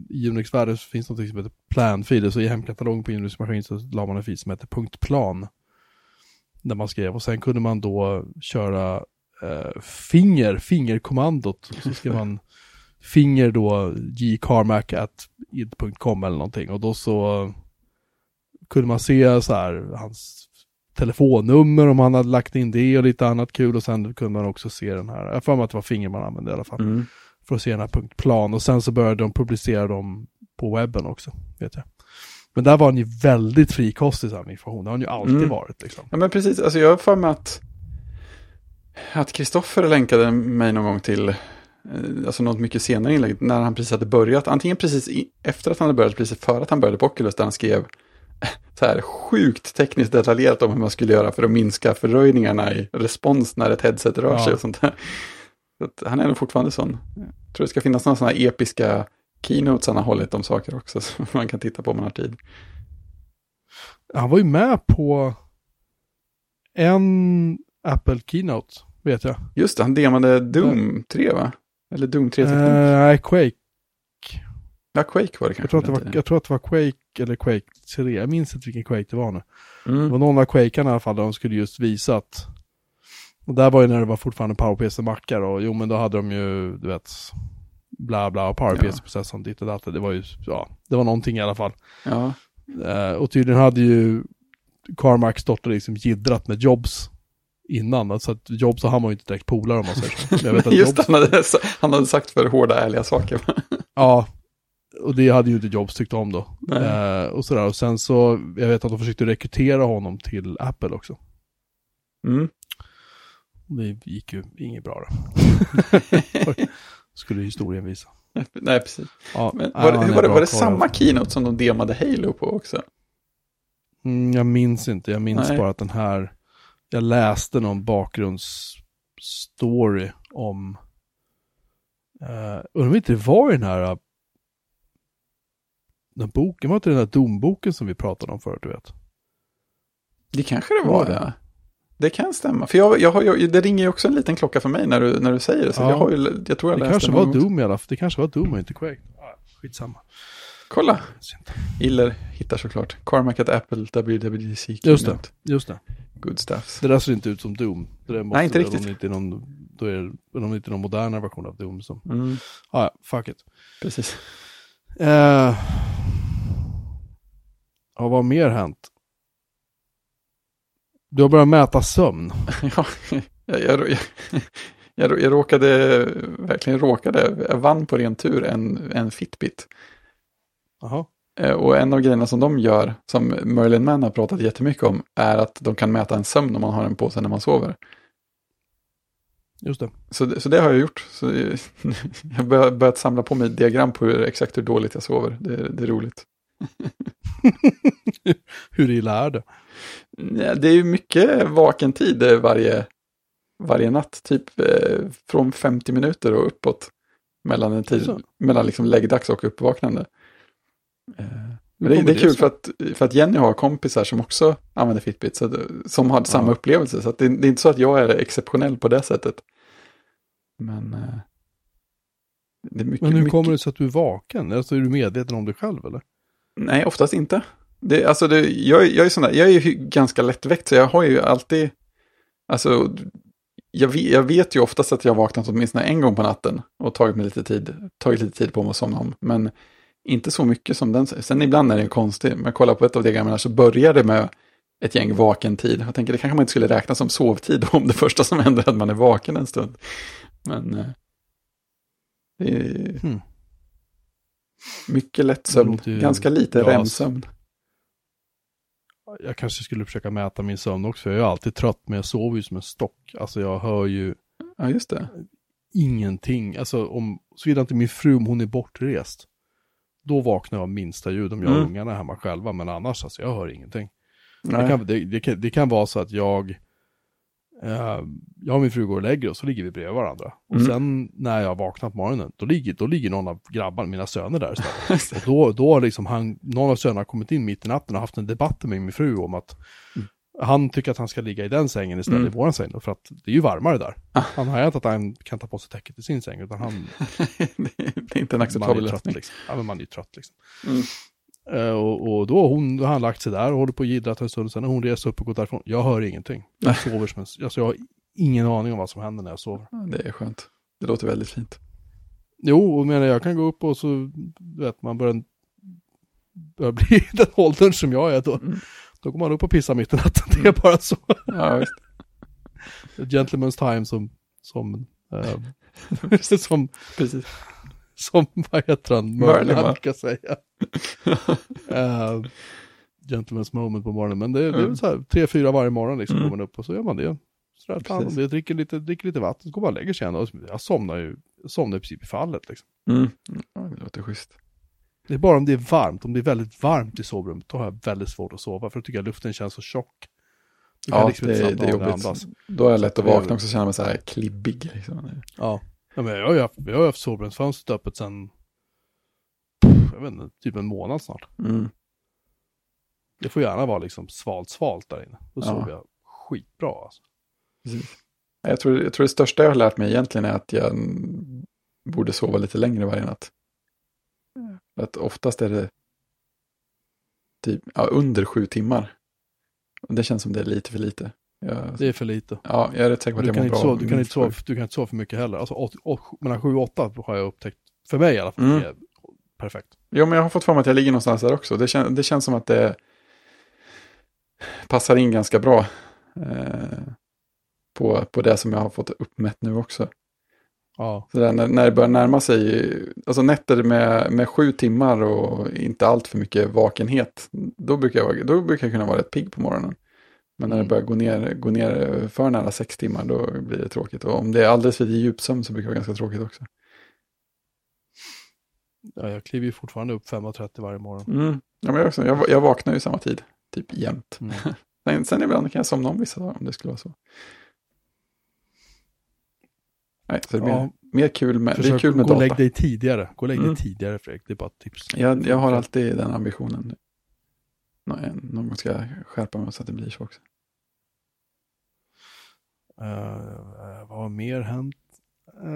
i Unix-världen så finns något som heter plan-filer, så i hemkatalogen på Unix-maskin så la man en fil som heter .plan. Där man skrev, och sen kunde man då köra eh, finger, fingerkommandot, så skrev man finger då jcarmack at id.com eller någonting, och då så kunde man se så här hans telefonnummer om han hade lagt in det och lite annat kul och sen kunde man också se den här, jag för mig att det var finger man använde i alla fall, Mm. för att se den här punkt plan och sen så började de publicera dem på webben också, vet jag. Men där var han ju väldigt frikostig med information, det har han ju alltid Mm. varit liksom. Ja men precis, alltså jag har för mig att att Kristoffer länkade mig någon gång till eh, alltså något mycket senare inlägg när han precis hade börjat, antingen precis efter att han hade börjat, precis före att han började på Oculus, där han skrev så här sjukt tekniskt detaljerat om hur man skulle göra för att minska fördröjningarna i respons när ett headset rör Ja. sig och sånt där. Så han är nog fortfarande sån. Jag tror det ska finnas några sådana episka keynotes han har hållit om saker också, (laughs) som man kan titta på om man har tid. Han var ju med på en Apple Keynote, vet jag. Just det, han demade Doom 3 va? Eller Doom 3 Eh. Nej, Quake. Ja, Quake var det kanske. Jag tror, att det var, jag tror att det var Quake eller Quake 3. Jag minns inte vilken Quake det var nu. tiden. Det Mm. var någon av Quakearna i alla fall där de skulle just visa att och där var ju när det var fortfarande PowerPC-mackar och jo men då hade de ju, du vet, bla bla och PowerPC-processorn ditt och datt. Det var ju, ja, det var någonting i alla fall. Ja, Eh, och tydligen hade ju Carmack stått och liksom jiddrat med Jobs innan. Så att Jobs och han var ju inte direkt polare om man säger så. Jag vet att (laughs) just Jobs, han hade, han hade sagt för hårda, ärliga saker. ja, och det hade ju inte Jobs tyckt om då. Eh, och sådär, och sen så, jag vet att de försökte rekrytera honom till Apple också. Mm. Det gick ju inget bra då. (laughs) Skulle historien visa. Nej, precis. Ja, Men var, det, var, det, var det samma keynote som de demade Halo på också? Mm, jag minns inte, jag minns Nej. bara att den här, jag läste någon bakgrundsstory om, uh, undrar om inte det var i den här, den boken, var inte den där domboken som vi pratade om förut, du vet? Det kanske det Var var, det? ja. Det kan stämma. För jag, jag har, ju- det ringer ju också en liten klocka för mig när du, när du säger det. Så Ja. jag, har ju, jag tror jag Det kanske var. Doom i alla fall, det kanske var Doom och inte Quake. Skitsamma. Kolla, Jag. Iller hittar såklart. Carmack at Apple WWDC Just det, just det. Good stuff. Det där ser inte ut som Doom. Det där måste, Nej, inte Om riktigt. det inte är någon, då är det, om det inte är någon modernare version av Doom som, Mm, ah, ja, fuck it. precis. Eh, ja, vad har mer hänt? Du har börjat mäta sömn. (laughs) Ja, jag, jag, jag, jag, jag råkade, verkligen råkade, jag vann på ren tur en, en Fitbit. Jaha. Eh, Och en av grejerna som de gör, som Merlin Mann har pratat jättemycket om, är att de kan mäta en sömn om man har den på sig när man sover. Just det. Så, det- så det har jag gjort. Så (laughs) jag har börjat, börjat samla på mig diagram på hur, exakt hur dåligt jag sover. Det, det är roligt. (laughs) Hur illa är det? Det är ju mycket vaken tid varje, varje natt, typ eh, från 50 minuter och uppåt. Mellan, en tid, mellan liksom läggdags och uppvaknande. Eh, det, det är kul för att, för att Jenny har kompisar som också använder Fitbit, så att, som har samma Ja. upplevelse. Så det, det är inte så att jag är exceptionell på det sättet. Men eh, det är mycket, Men hur mycket... kommer det sig att du är vaken? Alltså är du medveten om det själv eller? Nej, oftast inte. Det, alltså det, jag, jag, är sån där, jag är ju ganska lättväckt, så jag har ju alltid, alltså, jag, jag vet ju oftast att jag har vaknat åtminstone en gång på natten och tagit mig lite tid, tagit lite tid på mig att somna om, men inte så mycket som den. Sen ibland är det konstigt, men jag kollar på ett av diagrammen så börjar det med ett gäng vaken tid. Jag tänker det kanske man inte skulle räkna som sovtid om det första som händer är att man är vaken en stund. Men eh, det är Hmm. mycket lätt sömn, ganska lite ja, REM-sömn. Jag kanske skulle försöka mäta min sömn också, jag är alltid trött, men jag sover ju som en stock. Alltså jag hör ju Ja, just det. ingenting. Alltså om, såvida inte min fru, om hon är bortrest, då vaknar jag av minsta ljud om jag och Mm. ungarna hemma själva, men annars alltså jag hör ingenting. Det kan, det, det, kan, det kan vara så att jag, eh, jag och min fru går och lägger oss, så ligger vi bredvid varandra. Och Mm. sen när jag vaknar på morgonen, då ligger, då ligger någon av grabbarna, mina söner där istället. (laughs) Och då, då har liksom han, någon av sönerna kommit in mitt i natten och haft en debatt med min fru om att, Mm. Han tycker att han ska ligga i den sängen istället Mm. i våran säng då, för att det är ju varmare där. Ah. Han har inte att han kan ta på sig täcket i sin säng, utan han, (laughs) det är inte en acceptabel lösning. liksom. Ja, men man är ju trött liksom. Mm. Eh, och, och då, har hon, då har han lagt sig där och håller på och jiddrat en stund, sen när hon reser upp och går därifrån, jag hör ingenting. Jag sover som en, alltså jag har ingen aning om vad som händer när jag sover. Det är skönt. Det låter väldigt fint. Jo, och menar jag kan gå upp och så, vet, man börjar, börjar (laughs) bli den åldern som jag är då. Mm. Då går man upp och pissar mitt i natten, (laughs) det är bara så. Ja, visst. (laughs) Gentleman's time som, som, eh, (laughs) som, Precis. som, vad heter han, Merlin, brukar säga. uh, gentleman's moment på morgonen, men det, det är Mm. väl så här, tre, fyra varje morgon liksom, Mm. går man upp och så gör man det. Så där, tar om det, dricker lite, dricker lite vatten, så går man och lägger sig igen. Och jag somnar ju, somnar i princip i fallet liksom. Mm. Ja, det låter schysst. Det är bara om det är varmt, om det är väldigt varmt i sovrummet, då har jag väldigt svårt att sova, för då tycker jag luften känns så tjock. Ja, liksom det, det är jobbigt. Då är det lätt att vakna också och känna mig så här klibbig. Liksom. Ja. ja men jag har ju haft, jag har haft sovrumsfönstret öppet sedan, jag vet inte, typ en månad snart. Mm. Det får gärna vara liksom svalt, svalt där inne. Då Ja. sover jag skitbra alltså. Precis. Jag tror, jag tror det största jag har lärt mig egentligen är att jag borde sova lite längre varje natt. Att oftast är det typ ja, under sju timmar. Det känns som det är lite för lite. Jag, Det är för lite. ja, jag är rätt säker på att jag mår bra. sova, du, kan inte sova, sju. du kan inte sova för mycket heller. Alltså åt, åt, mellan 7 och 8 har jag upptäckt, för mig i alla fall, Mm. det är perfekt. Jo, men jag har fått för mig att jag ligger någonstans där också. Det, kän, det känns som att det passar in ganska bra eh, på, på det som jag har fått uppmätt nu också. Ja, Så där, när, när det börjar närma sig, alltså nätter med, med sju timmar och inte allt för mycket vakenhet, då brukar, jag, då brukar jag kunna vara rätt pigg på morgonen. Men när det Mm. börjar gå ner, gå ner för nära sex timmar, då blir det tråkigt. Och om det är alldeles för lite djupsömn så brukar det vara ganska tråkigt också. ja, jag kliver ju fortfarande upp 5.30 varje morgon. Mm. Ja, men jag, också, jag, jag vaknar ju samma tid, typ jämt. Mm. (laughs) Sen, sen ibland kan jag somna om vissa dagar om det skulle vara så. Nej, så det blir Ja. mer kul med, det är kul med gå data. lägg dig tidigare. Gå och lägg dig Mm. tidigare Fredrik, det är bara ett tips. Jag, jag har alltid den ambitionen. Nå- Någon gång ska skärpa mig så att det blir så också. Eh, vad har mer hänt? Eh,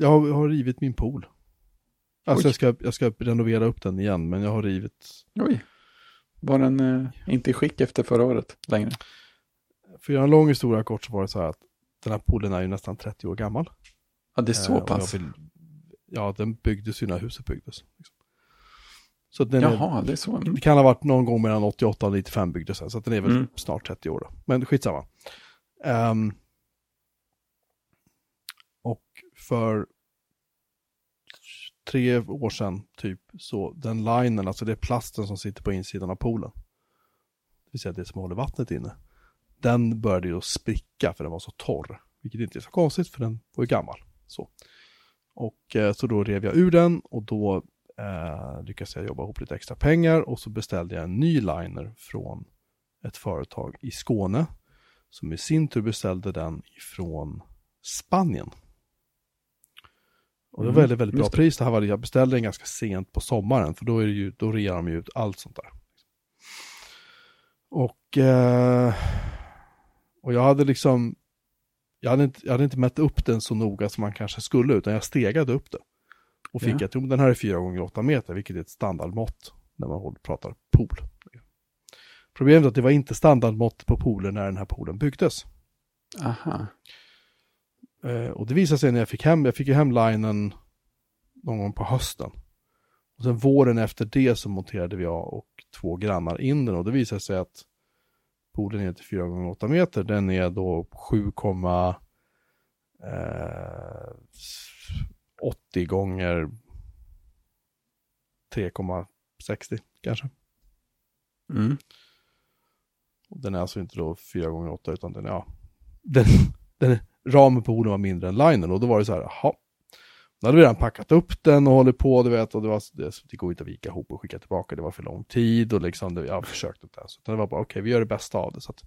jag, har, jag har rivit min pool. Alltså Oj. jag ska, jag ska renovera upp den igen, men jag har rivit. Oj. Var den eh, inte i skick efter förra året längre? För att göra en lång historia kort så var det så här att den här poolen är ju nästan 30 år gammal. Ja, det är Eh, så jag pass. vill- ja, den byggdes ju när huset byggdes. Liksom. Så den är, Jaha, det är så. Mm. det kan ha varit någon gång mellan 88 och 95 byggdes den, så den är väl Mm. snart 30 år då. Men skitsamma. Um, och för tre år sedan typ så den linen, alltså det är plasten som sitter på insidan av poolen. Det vill säga det som håller vattnet inne. Den började ju spricka för den var så torr. Vilket inte är så konstigt för den var ju gammal. Så, och, eh, så då rev jag ur den och då eh, lyckades jag jobba ihop lite extra pengar och så beställde jag en ny liner från ett företag i Skåne som i sin tur beställde den ifrån Spanien. Och det var Mm, väldigt, väldigt bra pris. Det här var, jag beställde den ganska sent på sommaren för då, är det ju, då rear de ju ut allt sånt där. Och, eh, och jag hade liksom, jag hade, inte, jag hade inte mätt upp den så noga som man kanske skulle, utan jag stegade upp det. Och fick Ja. att, jo, den här är 4 gånger 8 meter, vilket är ett standardmått när man pratar pool. Problemet är att det var inte standardmått på poolen när den här poolen byggdes. Aha. Eh, och det visade sig när jag fick hem, jag fick ju hem linen någon gång på hösten. Och sen våren efter det så monterade vi jag och två grannar in den och det visade sig att poolen är inte 4 gånger 8 meter, den är då 7, eh, 80 gånger 3,60 kanske. Mm. Och den är alltså inte då 4 gånger 8 utan den är, ja, den, (laughs) den, ramen på poolen var mindre än linen och då var det så här, jaha. Då hade vi redan packat upp den och hållit på, du vet, och det, var, det, det går inte att vika ihop och skicka tillbaka, det var för lång tid och liksom, det, jag försökte inte ens, utan det var bara, okej, vi gör det bästa av det. Så att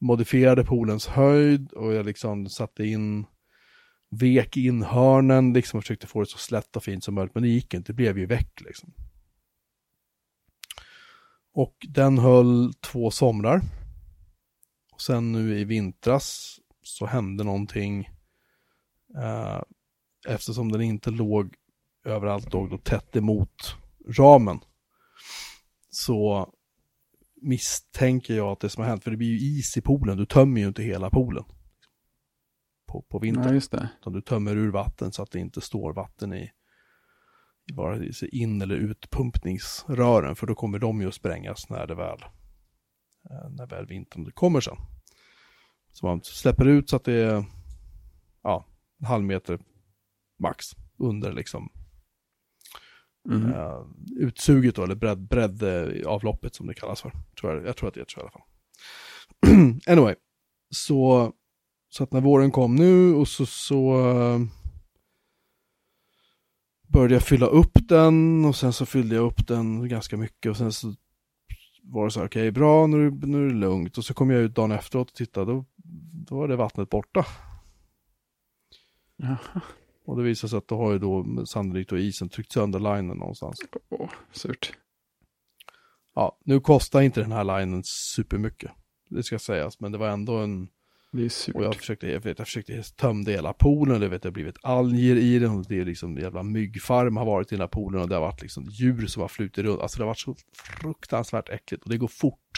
modifierade poolens höjd och jag liksom satte in, vek in hörnen, liksom och försökte få det så slätt och fint som möjligt, men det gick inte, det blev ju väck liksom. Och den höll två somrar. Och sen nu i vintras så hände någonting. Uh, eftersom den inte låg överallt, låg då tätt emot ramen. Så misstänker jag att det som har hänt, för det blir ju is i poolen, du tömmer ju inte hela poolen. På, på vintern. Ja, just det. Utan du tömmer ur vatten så att det inte står vatten i, i sig in eller utpumpningsrören. För då kommer de ju att sprängas när det väl, eh, när väl vintern kommer sen. Så man släpper ut så att det är ja, en halv meter max under liksom Mm. uh, utsuget då, eller bredd, bredd eh, avloppet som det kallas för. Tror jag, jag tror att det är så i alla fall. (clears throat) anyway, så, så att när våren kom nu och så, så uh, började jag fylla upp den och sen så fyllde jag upp den ganska mycket och sen så var det så här, okej okay, bra, nu, nu är det lugnt. Och så kom jag ut dagen efteråt och tittade, då, då var det vattnet borta. Jaha. Och det visade sig att då har ju då sannolikt då isen tryckt sönder linen någonstans. Åh, surt. Ja, nu kostar inte den här linen supermycket. Det ska sägas, men det var ändå en... Det är surt. Och jag försökte, jag vet, jag försökte tömma hela poolen, det, vet, det har blivit alger i den, och det är liksom jävla myggfarm har varit i den här poolen och det har varit liksom djur som har flutit runt. Alltså det har varit så fruktansvärt äckligt och det går fort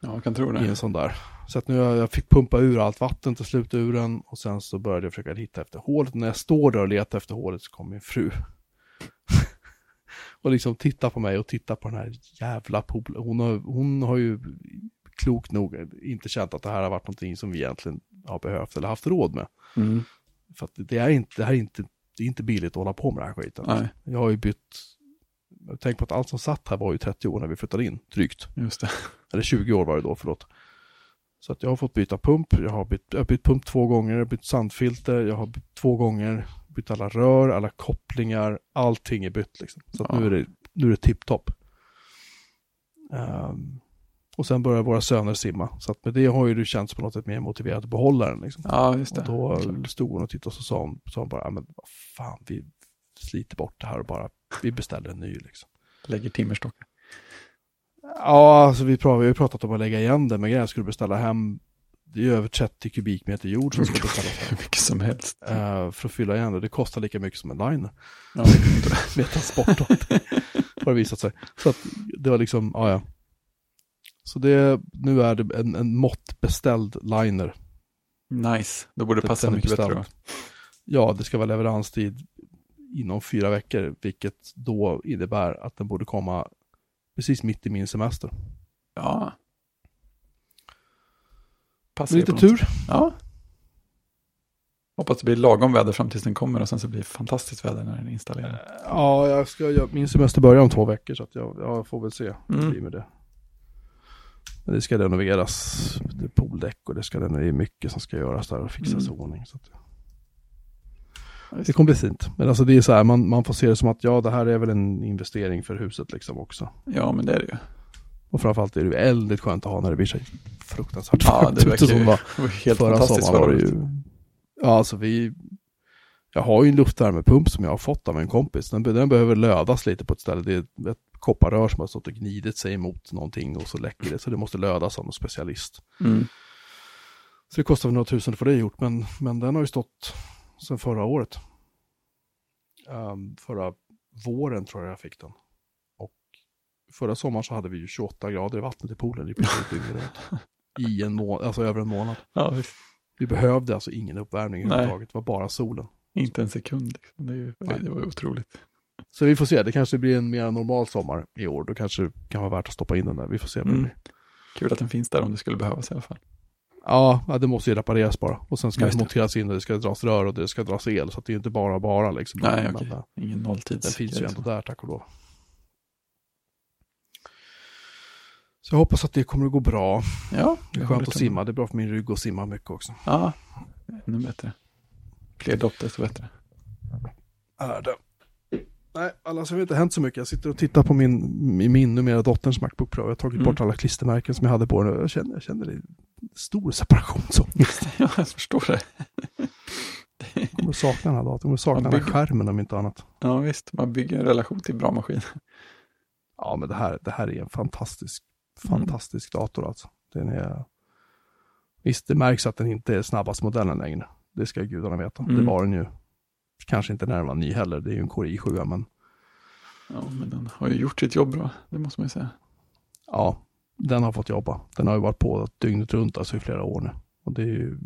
Ja, jag kan tro i det. en sån där. Så att nu jag, fick pumpa ur allt vatten till slut ur den och sen så började jag försöka hitta efter hålet. När jag står där och letar efter hålet så kommer min fru. (laughs) och liksom tittar på mig och tittar på den här jävla poolen. Hon har, hon har ju klokt nog inte känt att det här har varit någonting som vi egentligen har behövt eller haft råd med. Mm. För att det är inte, det här är inte, det är inte billigt att hålla på med den här skiten. Nej, Jag har ju bytt, tänk på att allt som satt här var ju 30 år när vi flyttade in, drygt. just det. Eller 20 år var det då, förlåt. Så att jag har fått byta pump, jag har bytt, jag har bytt pump två gånger, jag har bytt sandfilter, jag har bytt två gånger, bytt alla rör, alla kopplingar, allting är bytt liksom. Så Ja. nu är det, nu är det tipptopp. Ehm, och sen börjar våra söner simma, så att med det har ju du känts på något sätt mer motiverat att behålla den liksom. Ja, just det. Och då stod hon och tittade och så sa hon, sa hon bara, "Ja, men vad fan, vi sliter bort det här och bara, vi beställer en ny liksom. Lägger timmerstockar. Ja, alltså vi, pratar, vi har pratat om att lägga igen det, men grejen skulle beställa hem, det är över 30 kubikmeter jord som ska beställas (laughs) hem. Mycket som helst. eh, för att fylla igen det. Det kostar lika mycket som en liner Ja, (laughs) med transport. har det visat sig. Så att det var liksom, ja ja. Så det, nu är det en, en måttbeställd liner. nice. Då borde det passa mycket bättre då. Ja, det ska vara leveranstid inom fyra veckor, vilket då innebär att den borde komma precis mitt i min semester. Ja. Passar lite tur. Ja. Hoppas det blir lagom väder fram tills den kommer och sen så blir det fantastiskt väder när den är installerad. Ja, jag ska, jag, min semester börjar om två veckor så jag, jag får väl se hur det Mm. blir med det. Men det ska renoveras, det är pooldäck och det ska det är mycket som ska göras där och fixas Mm. ordning. Så att, det kommer bli fint. Men alltså det är så här, man, man får se det som att ja, det här är väl en investering för huset liksom också. Ja, men det är det ju. Och framförallt är det ju väldigt skönt att ha när det blir så fruktansvärt Ja, det verkar ju (laughs) helt förra fantastiskt förra ju, året. ja, alltså vi, jag har ju en luftvärmepump som jag har fått av en kompis. Den, den behöver lödas lite på ett ställe. Det är ett, kopparrör som har stått och gnidit sig emot någonting och så läcker det. Så det måste lödas av någon specialist. Mm. Så det kostar väl några tusen få det gjort. Men, men den har ju stått sedan förra året. Ehm, förra våren tror jag jag fick den. Och förra sommaren så hade vi ju 28 grader i vattnet i poolen i princip dygnet (laughs) runt. I en månad, alltså över en månad. Ja. Vi behövde alltså ingen uppvärmning överhuvudtaget. Det var bara solen. Inte en sekund. Liksom. Det, är ju, det var otroligt. Så vi får se, det kanske blir en mer normal sommar i år. Då kanske det kan vara värt att stoppa in den där. Vi får se. Mm. Kul att den finns där om det skulle behövas i alla fall. Ja, det måste ju repareras bara. Och sen ska det just det. monteras in och det ska dras rör och det ska dras el. Så det är inte bara bara liksom. Nej, Men, okej. eh, Ingen nolltids. Den finns ju ändå där, tack och lov. Så jag hoppas att det kommer att gå bra. Ja, Det är skönt att simma. Det är bra för min rygg att simma mycket också. Ja, ännu bättre. Fler dopp desto bättre. Är det. Nej, har det inte hänt så mycket. Jag sitter och tittar på min, min numera dotterns Macbook Pro. Jag har tagit Mm. bort alla klistermärken som jag hade på den. Jag känner, jag känner det stor separationsångest. (laughs) ja, jag förstår det. Jag kommer att sakna den här datorn. Jag kommer att sakna Man den här bygger- skärmen om inte annat. Ja, visst. Man bygger en relation till bra maskin. Ja, men det här, det här är en fantastisk, fantastisk dator alltså. Den är... Visst, det märks att den inte är snabbast modellen längre. Det ska gudarna veta. Mm. Det var den ju. Kanske inte när den var ny heller. Det är ju en Core i7, men Ja, men den har ju gjort sitt jobb bra, det måste man ju säga. ja, den har fått jobba. Den har ju varit på dygnet runt alltså i flera år nu. Och det är ju...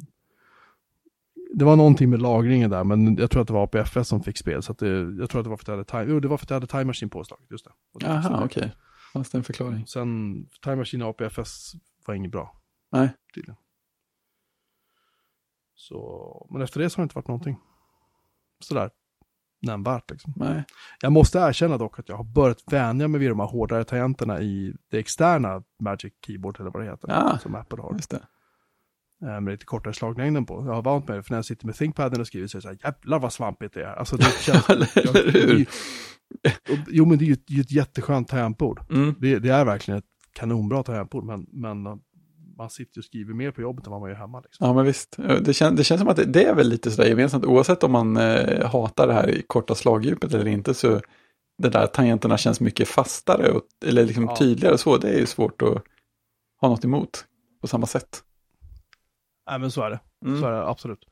Det var någonting med lagringen där, men jag tror att det var APFS som fick spel. Så att det, jag tror att det var för att jag hade Time, jo, det var för att jag hade Time Machine påslaget, just det. Och det Jaha, så- okej. Fanns det en förklaring? Sen, Time Machine och APFS var inget bra. Nej. Tydligen. Så, men efter det så har det inte varit någonting. Sådär nämnvärt liksom. Nej. Jag måste erkänna dock att jag har börjat vänja mig vid de här hårdare tangenterna i det externa Magic Keyboard eller vad det heter. Ja. Som Apple har. Just det. Eh, Med lite kortare slaglängden på. Jag har vant mig, för när jag sitter med ThinkPaden och skriver så är det så här, jävlar vad svampigt det är. Alltså det (laughs) känns... Eller hur? Och- Jo men det är ju ett, det är ett jätteskönt tangentbord. Mm. Det, det är verkligen ett kanonbra tangentbord, men, men uh, man sitter och skriver mer på jobbet än vad man gör hemma. Liksom. Ja, men visst. Det, kän, det känns som att det, det är väl lite sådär gemensamt, oavsett om man eh, hatar det här i korta slagdjupet eller inte, så det där tangenterna känns mycket fastare och, eller liksom Ja. tydligare så. Det är ju svårt att ha något emot på samma sätt. Nej men så är det. Mm. Så är det absolut.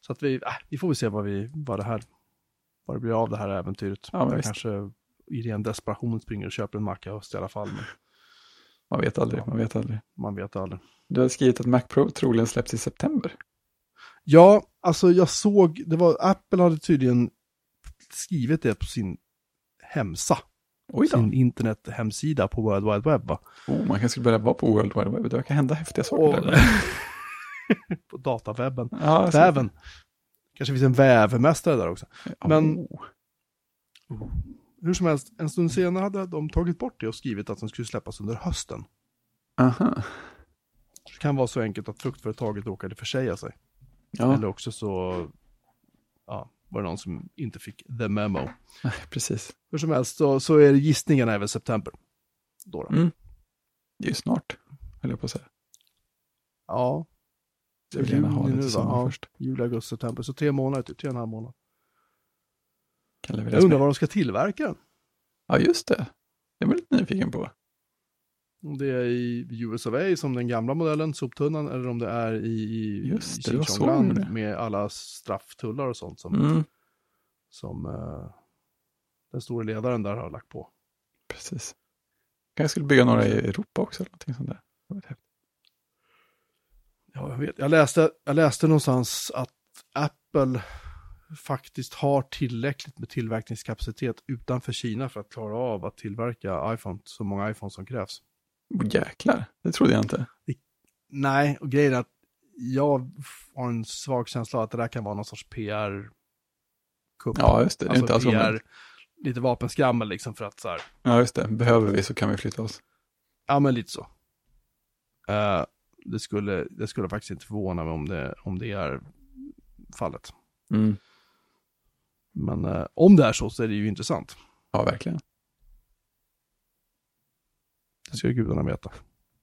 Så att vi, äh, vi får väl se vad, vi, vad, det här, vad det blir av det här äventyret. Ja, visst. kanske i ren desperation springer och köper en macka höst i alla fall. Men Man vet aldrig, man vet aldrig. man vet aldrig. Du har skrivit att Mac Pro troligen släpps i september. Ja, alltså jag såg, det var, Apple hade tydligen skrivit det på sin hemsa. Oj då. Sin internethemsida på World Wide Web va? Oh, man kanske skulle börja vara på World Wide Web. Det verkar hända häftiga saker där. (laughs) på datawebben. Ja, Väven. Kanske finns en vävmästare där också. men- Oh. Hur som helst, en stund senare hade de tagit bort det och skrivit att den skulle släppas under hösten. Aha. Det kan vara så enkelt att fruktföretaget råkade försäga sig. Ja, Eller också så ja, var det någon som inte fick the memo. precis. Hur som helst så, så är det gissningen även september. Då då. Mm. Det är ju snart, höll jag på att säga. Ja. Jag vill gärna ha lite sommar först. Ja, juli, augusti, september. Så tre månader, typ tre och en halv månad. Jag undrar med. vad de ska tillverka den. Ja, just det. Det är man lite nyfiken på. Om det är i US of A som den gamla modellen, soptunnan, eller om det är i, i, Just det, med alla strafftullar och sånt som, Mm, som eh, den stora ledaren där har lagt på. precis. Kanske skulle bygga några i Europa också, eller någonting sånt där. Ja, jag, vet. Jag, läste, jag läste någonstans att Apple faktiskt har tillräckligt med tillverkningskapacitet utanför Kina för att klara av att tillverka iPhone, så många iPhones som krävs. Jäklar, det trodde jag inte. Nej, och grejen är att jag har en svag känsla av att det där kan vara någon sorts PR-kupp. Ja, just det. det är alltså inte alls PR, lite vapenskrammel liksom för att så här, Ja, just det. Behöver vi så kan vi flytta oss. ja men lite så. Eh, det, skulle, det skulle faktiskt inte förvåna mig om det, om det är fallet. Mm. Men eh, om det är så så är det ju intressant. Ja, verkligen. Det ska gudarna veta.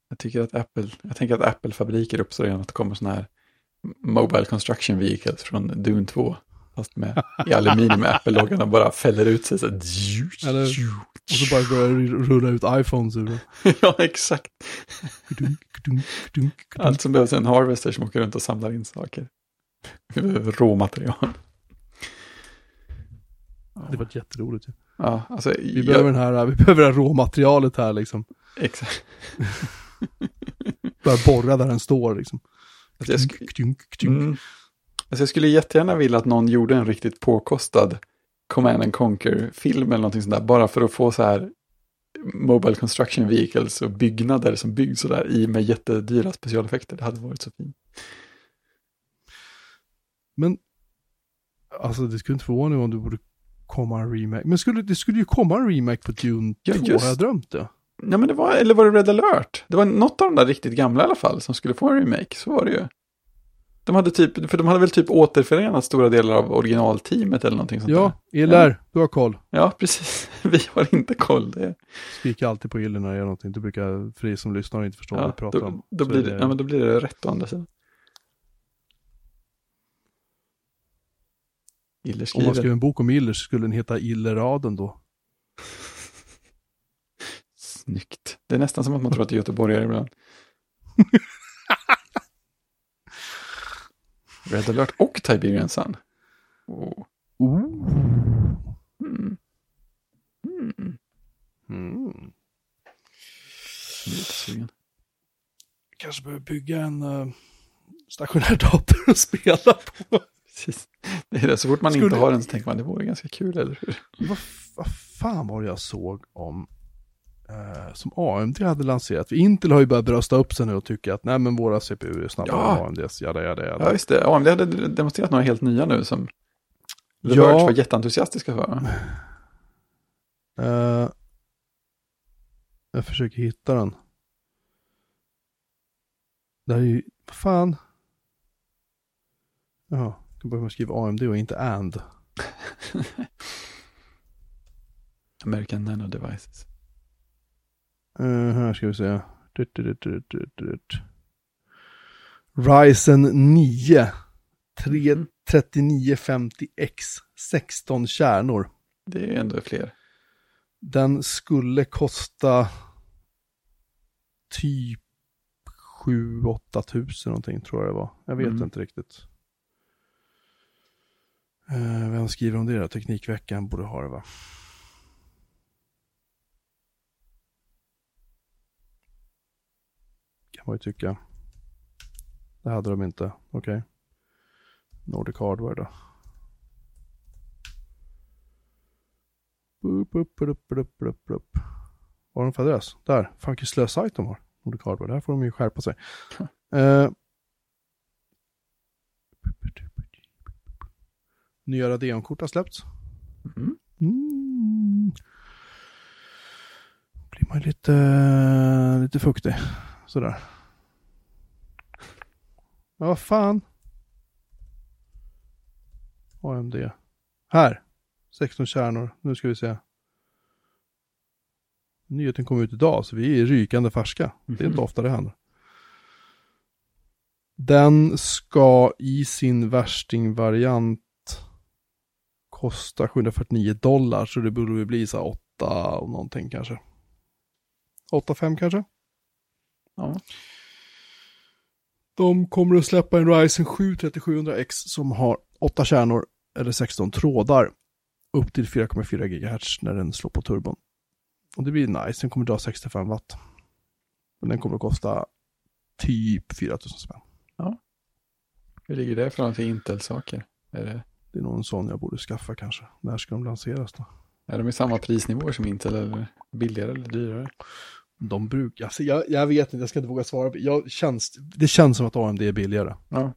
Jag tycker att Apple, jag tänker att Apple-fabriker uppstår genom att det kommer sådana här Mobile Construction Vehicles från Dune 2. Fast med i aluminium med Apple-loggan och bara fäller ut sig så här. Eller- Och så bara börjar rulla ut iPhones ur. (laughs) Ja, exakt. Allt som behövs är en harvester som åker runt och samlar in saker. Råmaterial. Det var jätteroligt. ju. Ja, alltså, Vi behöver, den här, vi behöver det här råmaterialet här liksom. Exakt. Börja borra där den står liksom. Jag sk- kudunk, kudunk. Mm. Alltså, jag skulle jättegärna vilja att någon gjorde en riktigt påkostad Command and Conquer-film eller någonting sånt där. Bara för att få så här Mobile Construction Vehicles och byggnader som byggs så där i med jättedyra specialeffekter. Det hade varit så fint. Men, alltså det skulle inte förvåna mig om det borde komma en remake. Men skulle, det skulle ju komma en remake på Dune 2, Ja, just. har jag drömt det? Ja, men det var, eller var det Red alert? Det var något av de där riktigt gamla i alla fall som skulle få en remake. Så var det ju. De hade typ, för de hade väl typ återförenat stora delar av originalteamet eller någonting sånt Ja, där. Eller, du har koll. Ja, precis. (laughs) Vi har inte koll. Det, Skriker alltid på Iller när det är någonting. Du brukar, för er som lyssnar och inte förstår vad ja, vi pratar då, om. då, blir är det, ja, men då blir det rätt å andra sidan. Iller Om man skrev en bok om Iller så skulle den heta Illeraden då. Snyggt. Det är nästan som att man tror att det är göteborgare ibland. (laughs) Red alert och Tiberian Sun. Oh. Ooh. Mm. Mm. Mm. Kanske behöver bygga en uh, stationär dator och spela på. Precis. (laughs) Det är det. Så fort man Skulle- inte har den så tänker man det vore ganska kul, eller hur? Vad, vad fan var det jag såg om eh, som AMD hade lanserat? För Intel har ju börjat brösta upp sig nu och tycker att nej men våra CPU är snabbare Ja. än AMDs, jada jada jada. Ja, just det. AMD hade demonstrerat några helt nya nu som The Ja. Var jätteentusiastiska för. Eh, jag försöker hitta den. Det här är ju, vad fan? Jaha, börja med att skriva AMD och inte AND. (laughs) American Nano Devices. Eh, här ska vi se. Dut, dut, dut, dut. Ryzen 9. 3, 3950X. 16 kärnor. Det är ändå fler. Den skulle kosta typ 7-8 tusen någonting tror jag det var. Jag vet Mm. inte riktigt. Eh, vem skriver om det då? Teknikveckan borde ha det va? Kan man ju tycka. Det hade de inte. Okej. Nordic Hardware då. Upp, upp, upp, upp, upp, upp. Vad har de för adress? Där. Fan vilken slösajt de har. Nordic Hardware. Där får de ju skärpa sig. (laughs) Eh. Nya Radeon-kort har släppts. Mm. Mm. Blir man lite, lite fuktig. Sådär. Ja, vad fan. AMD. Här. 16 kärnor. Nu ska vi se. Nyheten kom ut idag, så vi är rykande färska. Det är inte Mhm. ofta det händer. Den ska i sin värstingvariant kosta 749 dollar, så det borde väl bli så här 8 och någonting kanske. 8-5 kanske? Ja. De kommer att släppa en Ryzen 7 3700X som har 8 kärnor eller 16 trådar upp till 4,4 GHz när den slår på turbon. Och det blir nice, den kommer dra 65 watt. Men den kommer att kosta typ 4000 spänn. Hur ligger det från till Intel-saker? Är, det, det är nog en sån jag borde skaffa kanske. När ska de lanseras då? är de i samma prisnivåer som Intel eller billigare eller dyrare? De brukar, alltså jag, jag vet inte, jag ska inte våga svara. Jag känns, det känns som att AMD är billigare. Ja.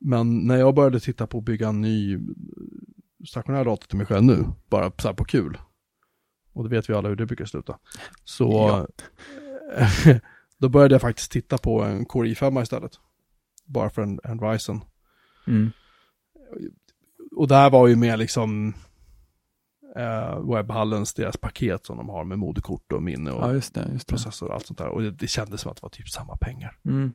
Men när jag började titta på att bygga en ny stationär dator till mig själv nu, bara så här på kul. Och det vet vi alla hur det brukar sluta. Så Ja. (laughs) då började jag faktiskt titta på en Core i5 istället. Bara för en, en Ryzen. Mm. Och där var ju med liksom eh, webbhallens, deras paket som de har med moderkort och minne och Ja, just det. Just det. processor och allt sånt där. Och det, det kändes som att det var typ samma pengar. Mm.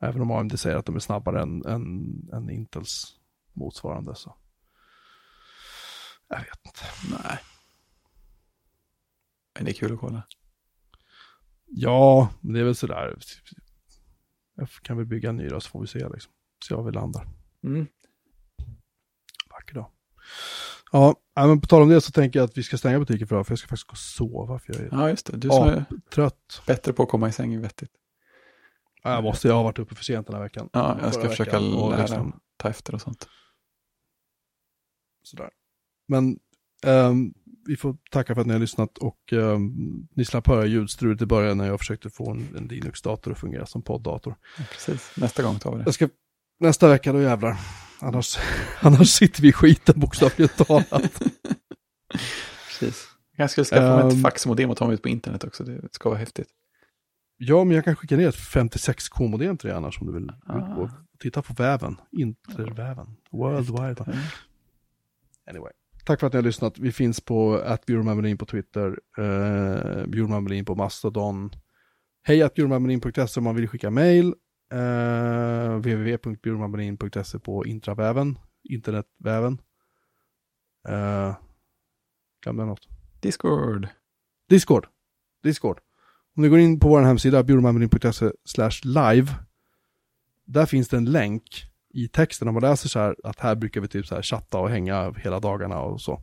Även om AMD säger att de är snabbare än, än, än Intels motsvarande så. Jag vet inte. Nej. Men det är kul att kolla. Ja, men det är väl sådär. Jag kan väl bygga en ny då så får vi se liksom. Se var vi landar. Mm. Vacker dag. Ja, men på tal om det så tänker jag att vi ska stänga butiken för idag. För jag ska faktiskt gå och sova. För jag är Ja, just det. Du som är trött. bättre på att komma i säng är vettigt. Ja, jag måste, jag har varit uppe för sent den här veckan. Ja, jag ska försöka lära liksom- ta efter och sånt. Sådär. Men ehm, vi får tacka för att ni har lyssnat och um, ni slapp höra ljudstrulet i början när jag försökte få en, en Linux-dator att fungera som podddator. Ja, precis. Nästa gång tar vi det. Ska, nästa vecka då jävlar. Annars, (laughs) annars sitter vi i skiten bokstavligt talat. (laughs) Precis. Jag skulle skaffa mig Ehm. ett faxmodem och ta mig ut på internet också. Det ska vara häftigt. Ja, men jag kan skicka ner ett 56k-modem till dig annars om du vill Ah. titta på väven. Interväven. World Wide. Mm. Anyway. Tack för att ni har lyssnat. Vi finns på atbjurmanmelin på Twitter, eh, på Mastodon. Hej atbjurmanmelin.se om man vill skicka mail. Eh, www.bjurmanmelin.se på intraväven, internetväven. Eh, glömde jag något? Discord. Discord. Discord. Om ni går in på vår hemsida, bjurmanmelin.se slash live. Där finns det en länk i texten. Om man läser så här att här brukar vi typ så här chatta och hänga hela dagarna och så.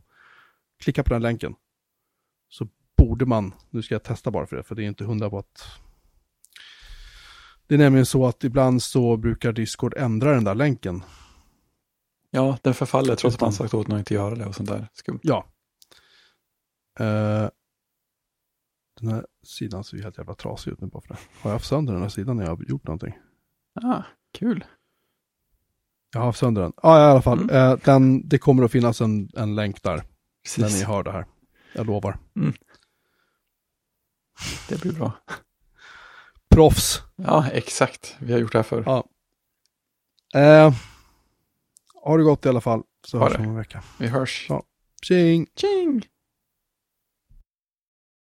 Klicka på den länken. Så borde man, nu ska jag testa bara för det, för det är inte hundra på att det är nämligen så att ibland så brukar Discord ändra den där länken. Ja, den förfaller trots att man sagt åt någon inte göra det och sånt där skumt. Ja. Uh, den här sidan ser ju helt jävla trasig ut nu bara för det. Har jag haft sönder den här sidan när jag har gjort någonting? Ah, kul. Jag har haft sönder den. Ja, i alla fall. Mm. Uh, den, det kommer att finnas en, en länk där. Precis. När ni hör det här. Jag lovar. Det blir bra. Proffs. Ja, exakt. Vi har gjort det här förr. Ja. Uh, har det gått i alla fall. Så Ha hörs det. vi om en vecka. Vi hörs. Ja. Tjing! Tjing!